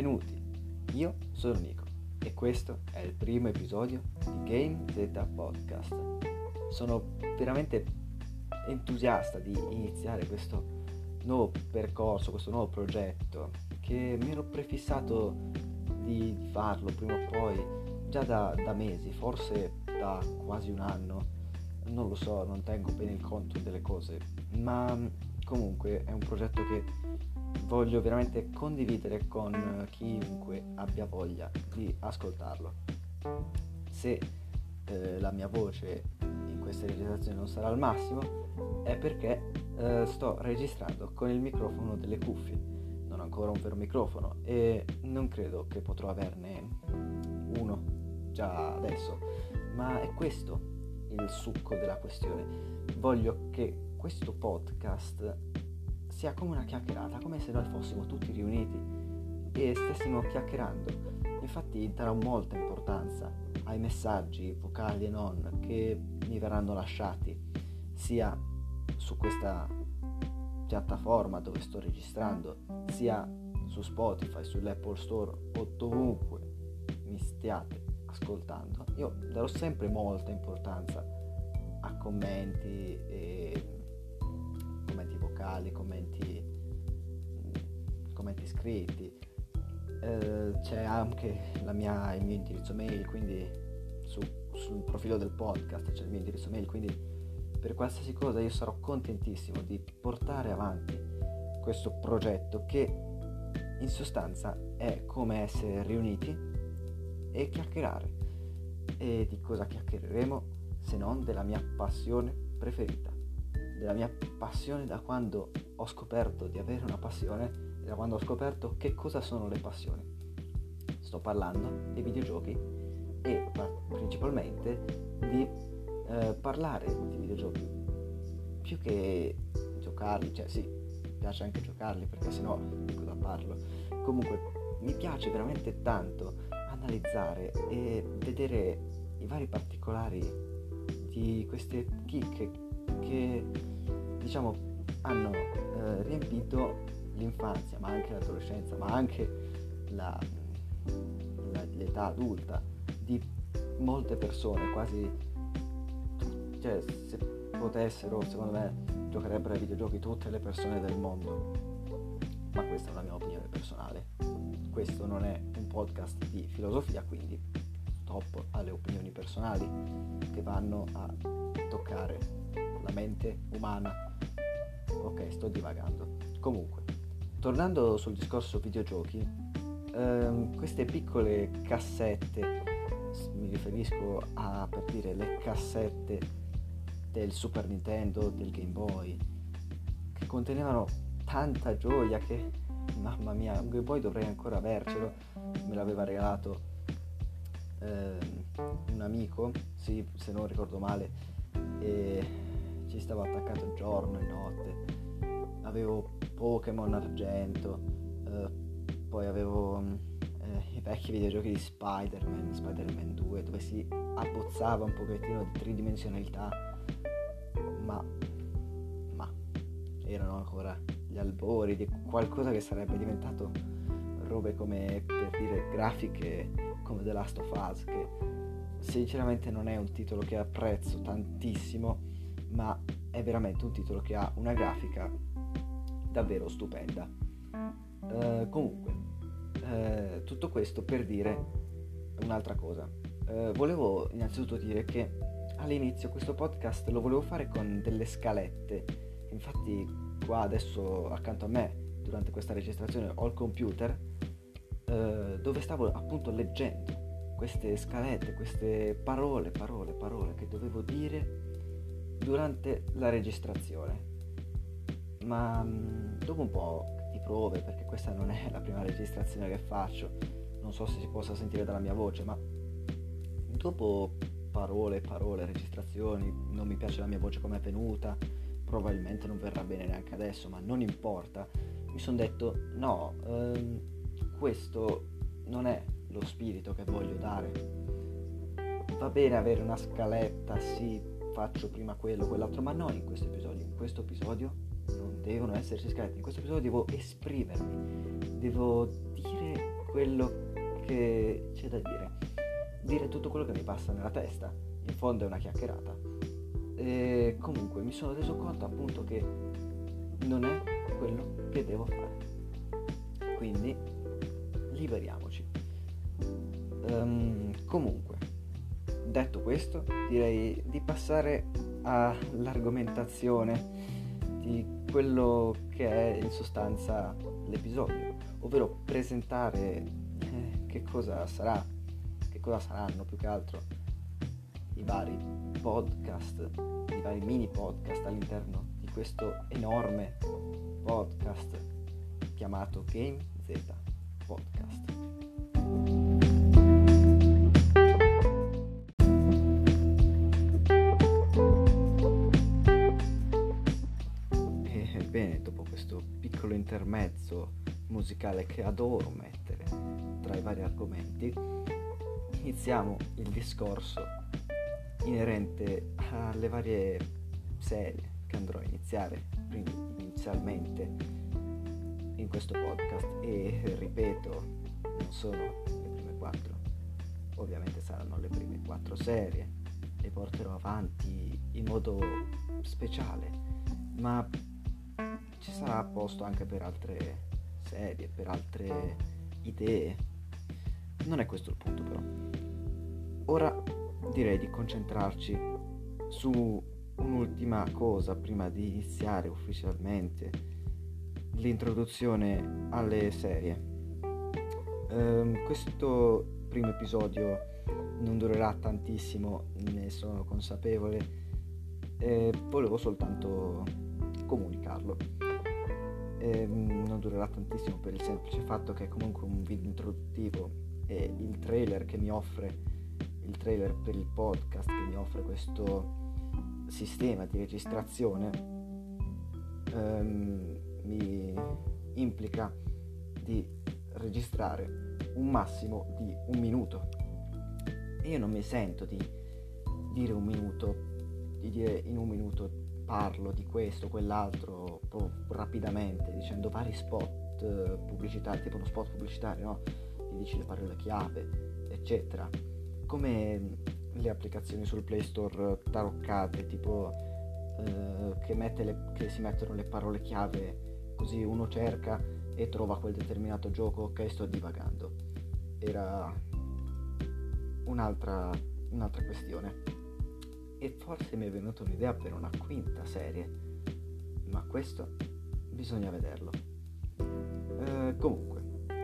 Benvenuti, io sono Nico e questo è il primo episodio di Game Z Podcast. Sono veramente entusiasta di iniziare questo nuovo percorso, questo nuovo progetto che mi ero prefissato di farlo prima o poi già da, da mesi, forse da quasi un anno, non lo so, non tengo bene il conto delle cose, ma comunque è un progetto che voglio veramente condividere con chiunque abbia voglia di ascoltarlo. Se eh, la mia voce in questa registrazione non sarà al massimo è perché eh, sto registrando con il microfono delle cuffie. Non ho ancora un vero microfono e non credo che potrò averne uno già adesso, ma è questo il succo della questione. Voglio che questo podcast sia come una chiacchierata, come se noi fossimo tutti riuniti e stessimo chiacchierando. Infatti darò molta importanza ai messaggi vocali e non che mi verranno lasciati sia su questa piattaforma dove sto registrando, sia su Spotify, sull'Apple Store o dovunque mi stiate ascoltando. Io darò sempre molta importanza a commenti e vocali, commenti, commenti scritti. Eh, c'è anche mia, il mio indirizzo mail, quindi su, sul profilo del podcast c'è il mio indirizzo mail, quindi per qualsiasi cosa io sarò contentissimo di portare avanti questo progetto che in sostanza è come essere riuniti e chiacchierare. E di cosa chiacchiereremo se non della mia passione preferita? Della mia passione da quando ho scoperto di avere una passione e da quando ho scoperto che cosa sono le passioni. Sto parlando dei videogiochi e principalmente di eh, parlare di videogiochi più che giocarli, cioè sì, mi piace anche giocarli perché sennò di cosa parlo. Comunque mi piace veramente tanto analizzare e vedere i vari particolari di queste chicche che diciamo hanno eh, riempito l'infanzia, ma anche l'adolescenza, ma anche la, la, l'età adulta di molte persone, quasi cioè se potessero, secondo me, giocherebbero ai videogiochi tutte le persone del mondo. Ma questa è una mia opinione personale. Questo non è un podcast di filosofia, quindi stop alle opinioni personali che vanno a toccare la mente umana ok, sto divagando. Comunque, tornando sul discorso videogiochi, ehm, queste piccole cassette, mi riferisco a per dire le cassette del Super Nintendo, del Game Boy, che contenevano tanta gioia che, mamma mia, un Game Boy dovrei ancora avercelo, me l'aveva regalato ehm, un amico, sì, se non ricordo male, e ci stavo attaccato giorno e notte. Avevo Pokémon argento, eh, poi avevo eh, i vecchi videogiochi di Spider-Man, Spider-Man 2, dove si abbozzava un pochettino di tridimensionalità, ma, ma erano ancora gli albori di qualcosa che sarebbe diventato robe come per dire grafiche come The Last of Us che sinceramente non è un titolo che apprezzo tantissimo ma è veramente un titolo che ha una grafica davvero stupenda. Uh, comunque, uh, tutto questo per dire un'altra cosa. Uh, volevo innanzitutto dire che all'inizio questo podcast lo volevo fare con delle scalette. Infatti qua adesso accanto a me, durante questa registrazione, ho il computer dove stavo appunto leggendo queste scalette, queste parole, parole, parole che dovevo dire durante la registrazione. Ma mm, dopo un po' di prove, perché questa non è la prima registrazione che faccio, non so se si possa sentire dalla mia voce, ma dopo parole, parole, registrazioni, non mi piace la mia voce come è venuta, probabilmente non verrà bene neanche adesso, ma non importa. Mi sono detto no, ehm, questo non è lo spirito che voglio dare. Va bene avere una scaletta, sì, faccio prima quello, quell'altro, ma no in questo episodio. In questo episodio non devono esserci scalette, in questo episodio devo esprimermi, devo dire quello che c'è da dire, dire tutto quello che mi passa nella testa, in fondo è una chiacchierata. E comunque mi sono reso conto appunto che non è quello che devo fare. Quindi liberiamoci. Um, comunque, detto questo, direi di passare all'argomentazione di quello che è in sostanza l'episodio, ovvero presentare eh, che cosa sarà, che cosa saranno più che altro i vari podcast, i vari mini podcast all'interno di questo enorme podcast chiamato Game Z Podcast. Intermezzo musicale che adoro mettere tra i vari argomenti, iniziamo il discorso inerente alle varie serie che andrò a iniziare inizialmente in questo podcast. E ripeto, non sono le prime quattro, ovviamente saranno le prime quattro serie, le porterò avanti in modo speciale, ma ci sarà posto anche per altre serie, per altre idee. Non è questo il punto però. Ora direi di concentrarci su un'ultima cosa prima di iniziare ufficialmente l'introduzione alle serie. Um, questo primo episodio non durerà tantissimo, ne sono consapevole, e volevo soltanto comunicarlo eh, non durerà tantissimo per il semplice fatto che è comunque un video introduttivo e il trailer che mi offre il trailer per il podcast che mi offre questo sistema di registrazione ehm, mi implica di registrare un massimo di un minuto. Io non mi sento di dire un minuto di dire in un minuto parlo di questo, quell'altro rapidamente, dicendo vari spot eh, pubblicitari, tipo uno spot pubblicitario, no? Ti dici le parole chiave, eccetera. Come le applicazioni sul Play Store taroccate, tipo eh, che, le, che si mettono le parole chiave, così uno cerca e trova quel determinato gioco, ok, sto divagando. Era un'altra, un'altra questione e forse mi è venuta un'idea per una quinta serie, ma questo bisogna vederlo. Eh, comunque,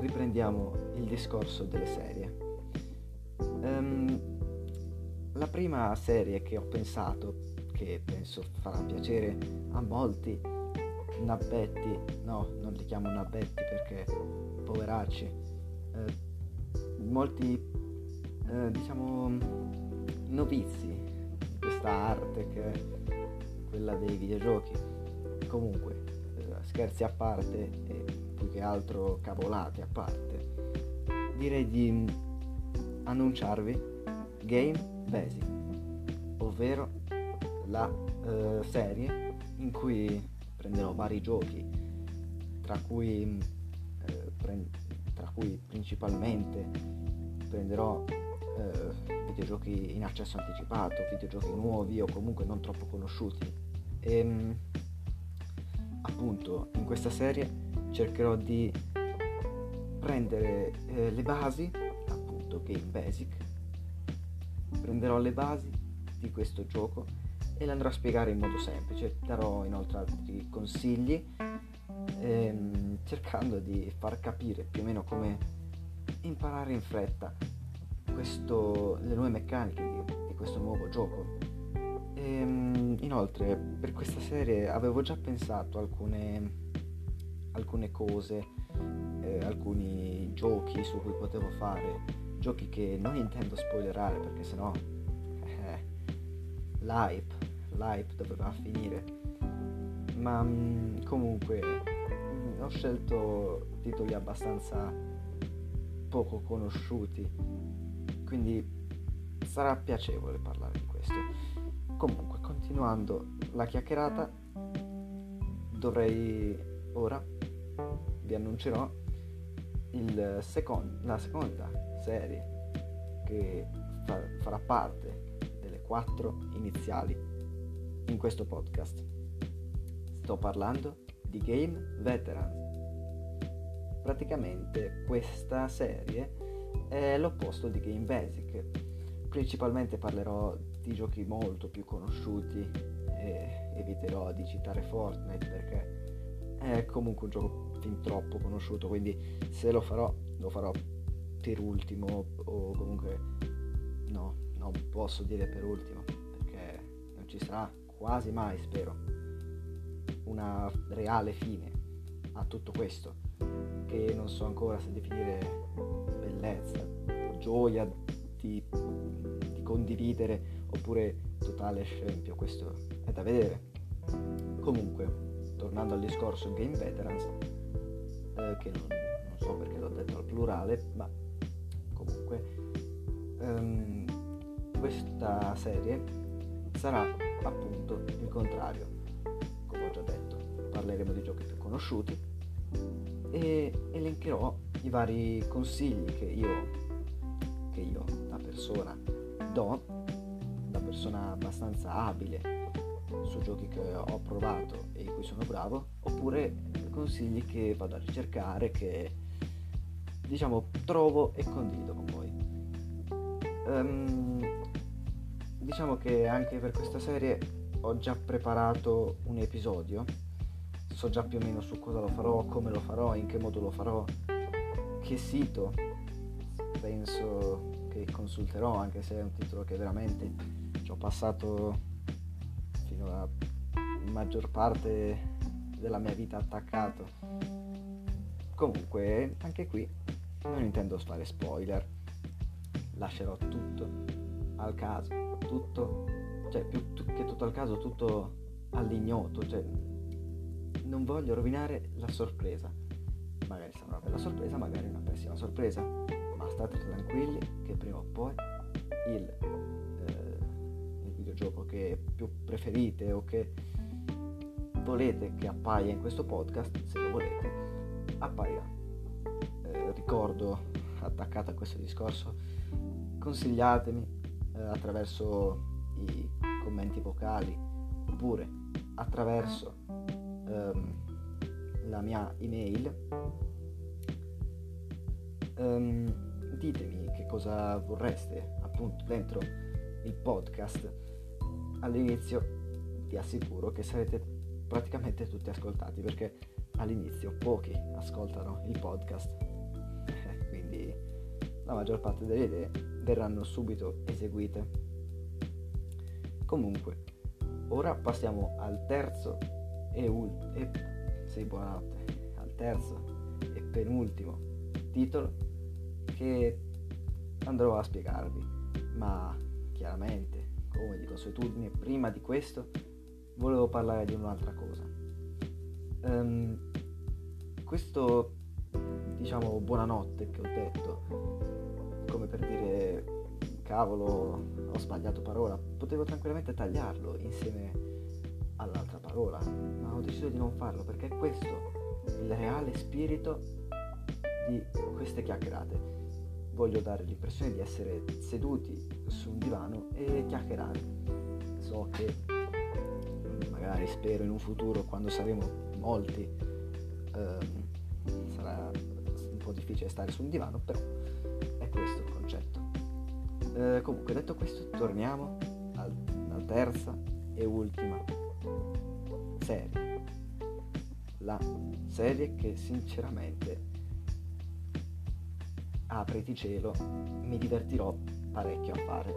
riprendiamo il discorso delle serie. Um, la prima serie che ho pensato, che penso farà piacere a molti, nabbetti, no, non li chiamo nabbetti perché poveracci, eh, molti, eh, diciamo, novizi questa arte che è quella dei videogiochi. Comunque, eh, scherzi a parte e più che altro cavolate a parte, direi di annunciarvi Game Basic, ovvero la eh, serie in cui prenderò vari giochi, tra cui, eh, pre- tra cui principalmente prenderò eh, videogiochi in accesso anticipato, videogiochi nuovi o comunque non troppo conosciuti. E ehm, appunto in questa serie cercherò di prendere eh, le basi, appunto Game Basic, prenderò le basi di questo gioco e le andrò a spiegare in modo semplice, darò inoltre altri consigli ehm, cercando di far capire più o meno come imparare in fretta questo, le nuove meccaniche di, di questo nuovo gioco. E, ehm, inoltre per questa serie avevo già pensato alcune, alcune cose, eh, alcuni giochi su cui potevo fare, giochi che non intendo spoilerare perché sennò eh, l'hype, l'hype doveva finire. Ma mm, comunque mm, ho scelto titoli abbastanza poco conosciuti quindi sarà piacevole parlare di questo. Comunque, continuando la chiacchierata, dovrei ora vi annuncerò second, la seconda serie che fa, farà parte delle quattro iniziali in questo podcast. Sto parlando di Game Veterans. Praticamente questa serie è l'opposto di Game Basic. Principalmente parlerò di giochi molto più conosciuti e eviterò di citare Fortnite perché è comunque un gioco fin troppo conosciuto, quindi se lo farò lo farò per ultimo o comunque no, non posso dire per ultimo perché non ci sarà quasi mai, spero, una reale fine a tutto questo che non so ancora se definire bellezza, gioia di, di condividere oppure totale scempio, questo è da vedere. Comunque, tornando al discorso Game Veterans, eh, che non, non so perché l'ho detto al plurale, ma comunque um, questa serie sarà appunto il contrario come ho già detto parleremo di giochi più conosciuti e elencherò i vari consigli che io che io da persona do da persona abbastanza abile su giochi che ho provato e in cui sono bravo oppure consigli che vado a ricercare che diciamo, trovo e condivido con voi. Um, diciamo che anche per questa serie ho già preparato un episodio, so già più o meno su cosa lo farò, come lo farò, in che modo lo farò, che sito penso che consulterò, anche se è un titolo che veramente ci ho passato fino alla maggior parte della mia vita attaccato. Comunque, anche qui non intendo fare spoiler, lascerò tutto al caso, tutto, cioè più che tutto al caso, tutto all'ignoto, cioè non voglio rovinare la sorpresa. Magari sarà una bella sorpresa, magari una pessima sorpresa, ma state tranquilli che prima o poi il, eh, il videogioco che più preferite o che volete che appaia in questo podcast, se lo volete, apparirà. Ricordo attaccato a questo discorso, consigliatemi eh, attraverso i commenti vocali oppure attraverso ehm, la mia email. Ehm, ditemi che cosa vorreste appunto dentro il podcast. All'inizio vi assicuro che sarete praticamente tutti ascoltati perché all'inizio pochi ascoltano il podcast quindi la maggior parte delle idee verranno subito eseguite. Comunque, ora passiamo al terzo e, ul- e sì, buonanotte, al terzo e penultimo titolo che andrò a spiegarvi, ma chiaramente, come di consuetudine, prima di questo volevo parlare di un'altra cosa. Um, questo diciamo buonanotte che ho detto, come per dire cavolo ho sbagliato parola, potevo tranquillamente tagliarlo insieme all'altra parola, ma ho deciso di non farlo perché è questo il reale spirito di queste chiacchierate. Voglio dare l'impressione di essere seduti su un divano e chiacchierare. So che magari spero in un futuro quando saremo molti ehm, sarà po' difficile stare su un divano, però è questo il concetto. Eh, comunque, detto questo, torniamo al, alla terza e ultima serie. La serie che sinceramente, apriti cielo, mi divertirò parecchio a fare,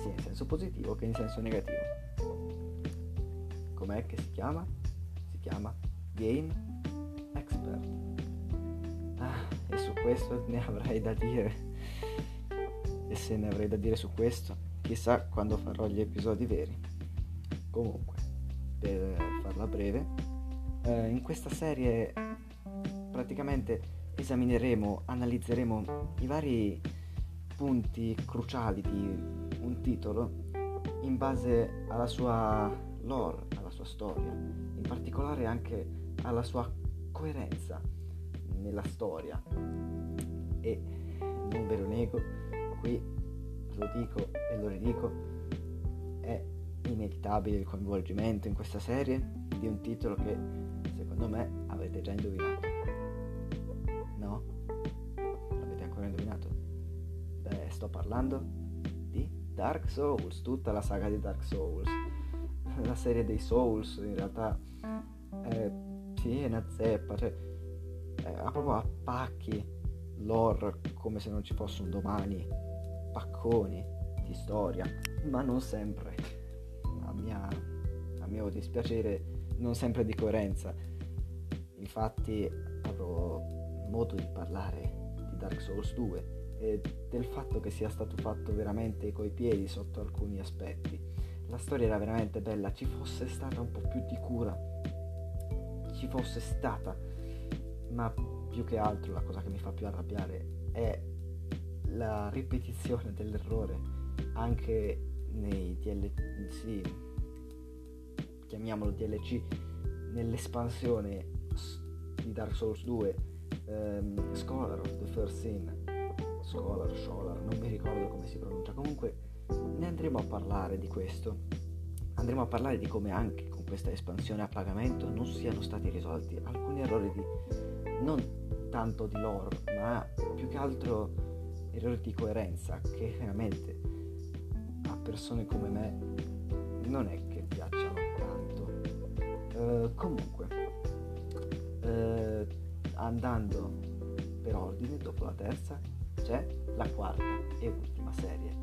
sia in senso positivo che in senso negativo. Com'è che si chiama? Si chiama Game e su questo ne avrei da dire. E se ne avrei da dire su questo, chissà quando farò gli episodi veri. Comunque, per farla breve, eh, in questa serie praticamente esamineremo, analizzeremo i vari punti cruciali di un titolo in base alla sua lore, alla sua storia, in particolare anche alla sua coerenza nella storia. E non ve lo nego, qui lo dico e lo ridico, è inevitabile il coinvolgimento in questa serie di un titolo che secondo me avete già indovinato. No? L'avete ancora indovinato? Beh, sto parlando di Dark Souls, tutta la saga di Dark Souls. La serie dei Souls in realtà è, una zeppa, cioè è, ha proprio a pacchi lore come se non ci fosse un domani, pacconi di storia, ma non sempre, a, mia, a mio dispiacere, non sempre di coerenza. Infatti avrò modo di parlare di Dark Souls 2 e del fatto che sia stato fatto veramente coi piedi sotto alcuni aspetti. La storia era veramente bella, ci fosse stata un po' più di cura, ci fosse stata, ma più che altro la cosa che mi fa più arrabbiare è la ripetizione dell'errore anche nei DLC, chiamiamolo DLC, nell'espansione di Dark Souls 2, ehm, Scholar of the First Sin, Scholar, Scholar, non mi ricordo come si pronuncia, comunque ne andremo a parlare di questo, andremo a parlare di come anche con questa espansione a pagamento non siano stati risolti alcuni errori di non tanto di lore, ma più che altro errori di coerenza che veramente a persone come me non è che piacciono tanto. Uh, comunque, uh, andando per ordine, dopo la terza c'è la quarta e ultima serie.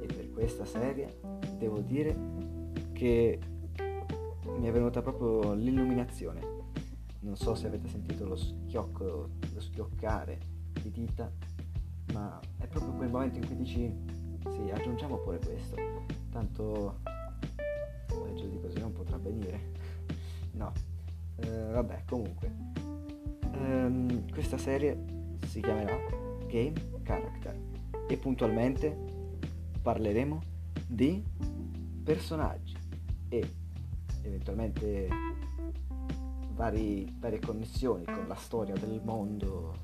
E per questa serie devo dire che mi è venuta proprio l'illuminazione non so se avete sentito lo schiocco, lo schioccare di dita, ma è proprio quel momento in cui dici sì, aggiungiamo pure questo, tanto peggio di così non potrà venire. no, eh, vabbè, comunque, ehm, questa serie si chiamerà Game Character. E puntualmente parleremo di personaggi e eventualmente vari, varie connessioni con la storia del mondo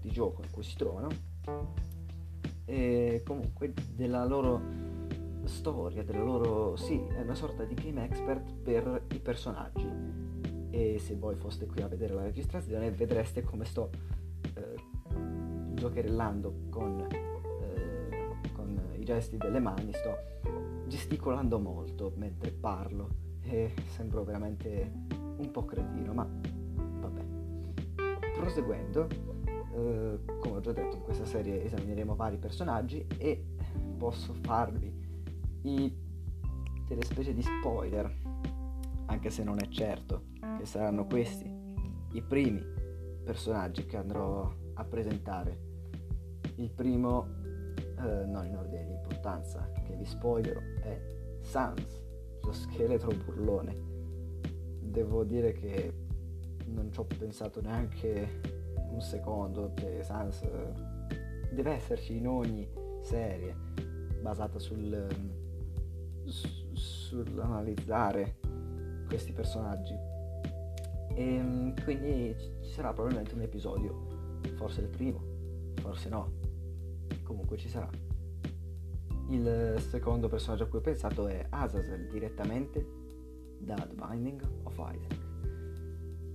di gioco in cui si trovano. E comunque della loro storia, della loro... sì, è una sorta di game expert per i personaggi e se voi foste qui a vedere la registrazione vedreste come sto eh, giocherellando con, eh, con i gesti delle mani, sto gesticolando molto mentre parlo e sembro veramente un po' cretino, ma vabbè. Proseguendo, eh, come ho già detto, in questa serie esamineremo vari personaggi e posso farvi i, delle specie di spoiler, anche se non è certo che saranno questi i primi personaggi che andrò a presentare. Il primo, eh, non in ordine di importanza, che vi spoilerò, è Sans, lo scheletro burlone devo dire che non ci ho pensato neanche un secondo, cioè Sans deve esserci in ogni serie basata sul, su, sull'analizzare questi personaggi. E quindi ci sarà probabilmente un episodio, forse il primo, forse no, comunque ci sarà. Il secondo personaggio a cui ho pensato è Azazel direttamente da The Binding of Isaac.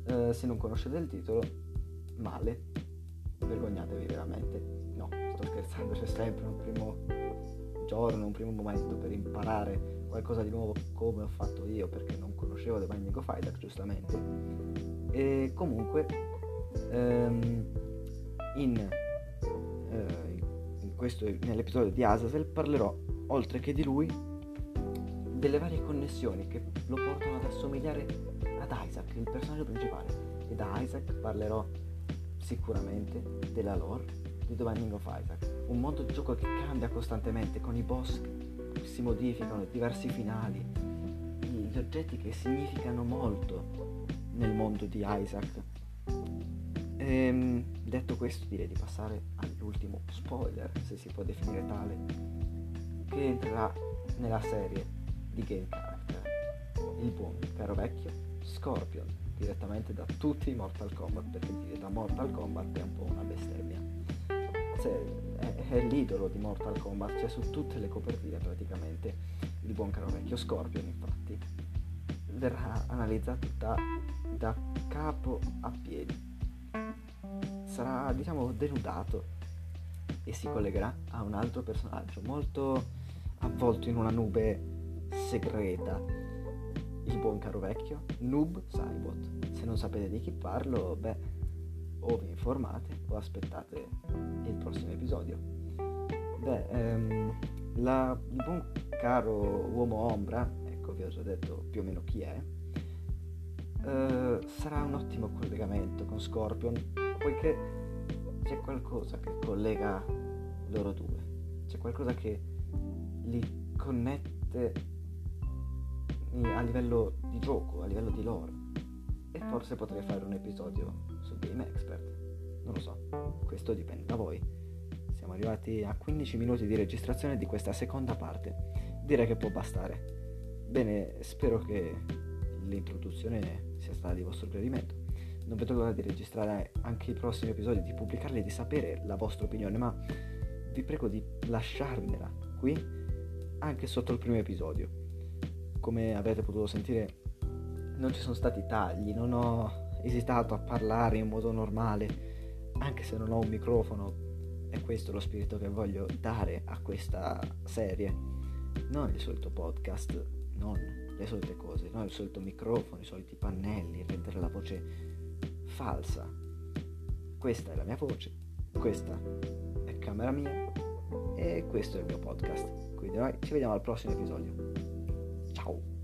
Uh, se non conoscete il titolo, male, vergognatevi veramente. No, sto scherzando, c'è sempre un primo giorno, un primo momento per imparare qualcosa di nuovo come ho fatto io perché non conoscevo The Binding of Isaac giustamente. E comunque um, in, uh, in questo, nell'episodio di Azazel parlerò oltre che di lui delle varie connessioni che lo portano ad assomigliare ad Isaac, il personaggio principale. E da Isaac parlerò sicuramente della lore di The Binding of Isaac, un mondo di gioco che cambia costantemente, con i boss si modificano, diversi finali, gli oggetti che significano molto nel mondo di Isaac. E, ehm, detto questo direi di passare all'ultimo spoiler, se si può definire tale, che entrerà nella serie di Game Character, il buon caro vecchio Scorpion direttamente da tutti i Mortal Kombat perché dire da Mortal Kombat è un po' una bestemmia cioè, è, è, l'idolo di Mortal Kombat cioè su tutte le copertine praticamente il buon caro vecchio Scorpion infatti verrà analizzato da, da capo a piedi sarà diciamo denudato e si collegherà a un altro personaggio molto avvolto in una nube segreta. Il buon caro vecchio Noob Cybot. Se non sapete di chi parlo, beh, o vi informate o aspettate il prossimo episodio. Beh, ehm, la, il buon caro uomo ombra, ecco vi ho già detto più o meno chi è, eh, sarà un ottimo collegamento con Scorpion, poiché c'è qualcosa che collega loro due, c'è qualcosa che li connette a livello di gioco, a livello di lore. E forse potrei fare un episodio Game Expert. Non lo so, questo dipende da voi. Siamo arrivati a 15 minuti di registrazione di questa seconda parte. Direi che può bastare. Bene, spero che l'introduzione sia stata di vostro gradimento. Non vedo l'ora di registrare anche i prossimi episodi, di pubblicarli e di sapere la vostra opinione, ma vi prego di lasciarmela qui anche sotto il primo episodio. Come avete potuto sentire non ci sono stati tagli, non ho esitato a parlare in modo normale, anche se non ho un microfono. È questo lo spirito che voglio dare a questa serie. Non il solito podcast, non le solite cose, non il solito microfono, i soliti pannelli, rendere la voce falsa. Questa è la mia voce, questa è camera mia e questo è il mio podcast. Quindi noi ci vediamo al prossimo episodio. Ciao!